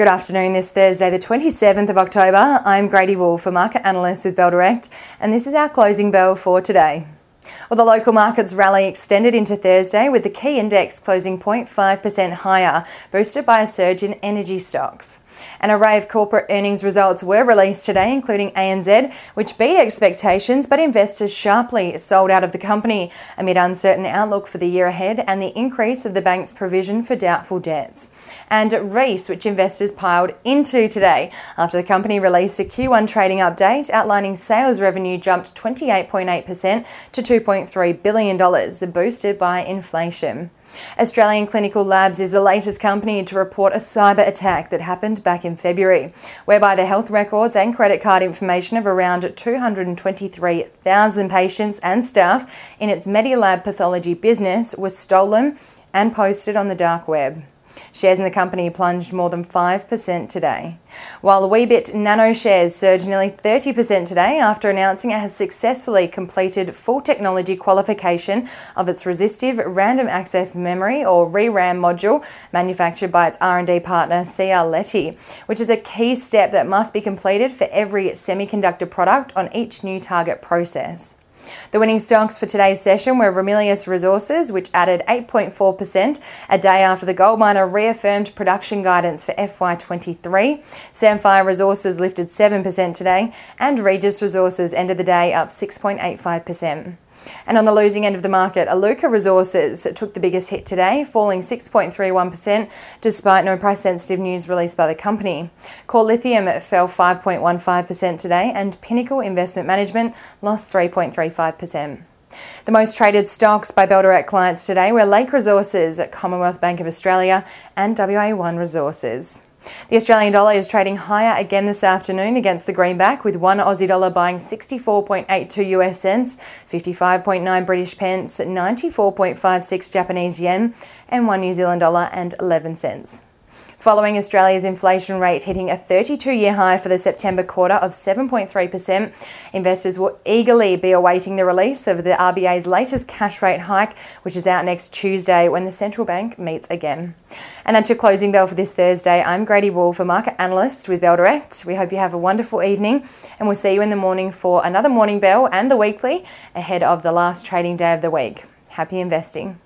Good afternoon, this Thursday, the 27th of October. I'm Grady Wulff, a market analyst with Bell Direct, and this is our closing bell for today. Well, the local markets rally extended into Thursday with the key index closing 0.5% higher, boosted by a surge in energy stocks. An array of corporate earnings results were released today, including ANZ, which beat expectations, but investors sharply sold out of the company amid uncertain outlook for the year ahead and the increase of the bank's provision for doubtful debts. And Reece, which investors piled into today after the company released a Q1 trading update outlining sales revenue jumped 28.8% to $2.3 billion, boosted by inflation. Australian Clinical Labs is the latest company to report a cyber attack that happened back in February, whereby the health records and credit card information of around 223,000 patients and staff in its Medlab pathology business was stolen and posted on the dark web. Shares in the company plunged more than 5% today. While Weebit Nano shares surged nearly 30% today after announcing it has successfully completed full technology qualification of its resistive random access memory or ReRAM module manufactured by its R&D partner Leti, which is a key step that must be completed for every semiconductor product on each new target process. The winning stocks for today's session were Ramelius Resources, which added 8.4% a day after the gold miner reaffirmed production guidance for FY23. Sandfire Resources lifted 7% today, and Regis Resources ended the day up 6.85%. And on the losing end of the market, Iluka Resources took the biggest hit today, falling 6.31% despite no price sensitive news released by the company. Core Lithium fell 5.15% today, and Pinnacle Investment Management lost 3.35%. The most traded stocks by Bell Direct clients today were Lake Resources, Commonwealth Bank of Australia, and WA1 Resources. The Australian dollar is trading higher again this afternoon against the greenback, with one Aussie dollar buying 64.82 US cents, 55.9 British pence, 94.56 Japanese yen, and one New Zealand dollar and 11 cents. Following Australia's inflation rate hitting a 32 year high for the September quarter of 7.3%, investors will eagerly be awaiting the release of the RBA's latest cash rate hike, which is out next Tuesday when the central bank meets again. And that's your closing bell for this Thursday. I'm Grady Wulff a market analyst with Bell Direct. We hope you have a wonderful evening, and we'll see you in the morning for another morning bell and the weekly ahead of the last trading day of the week. Happy investing.